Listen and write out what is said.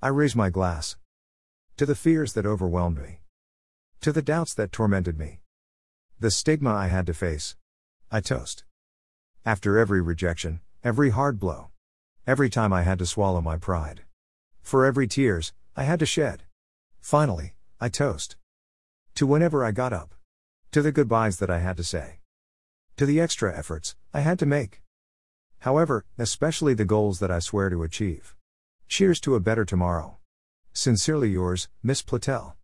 I raise my glass. To the fears that overwhelmed me. To the doubts that tormented me. The stigma I had to face. I toast. After every rejection, every hard blow. Every time I had to swallow my pride. For every tears, I had to shed. Finally, I toast. To whenever I got up. To the goodbyes that I had to say. To the extra efforts I had to make. However, especially the goals that I swear to achieve. Cheers to a better tomorrow. Sincerely yours, Miss Platel.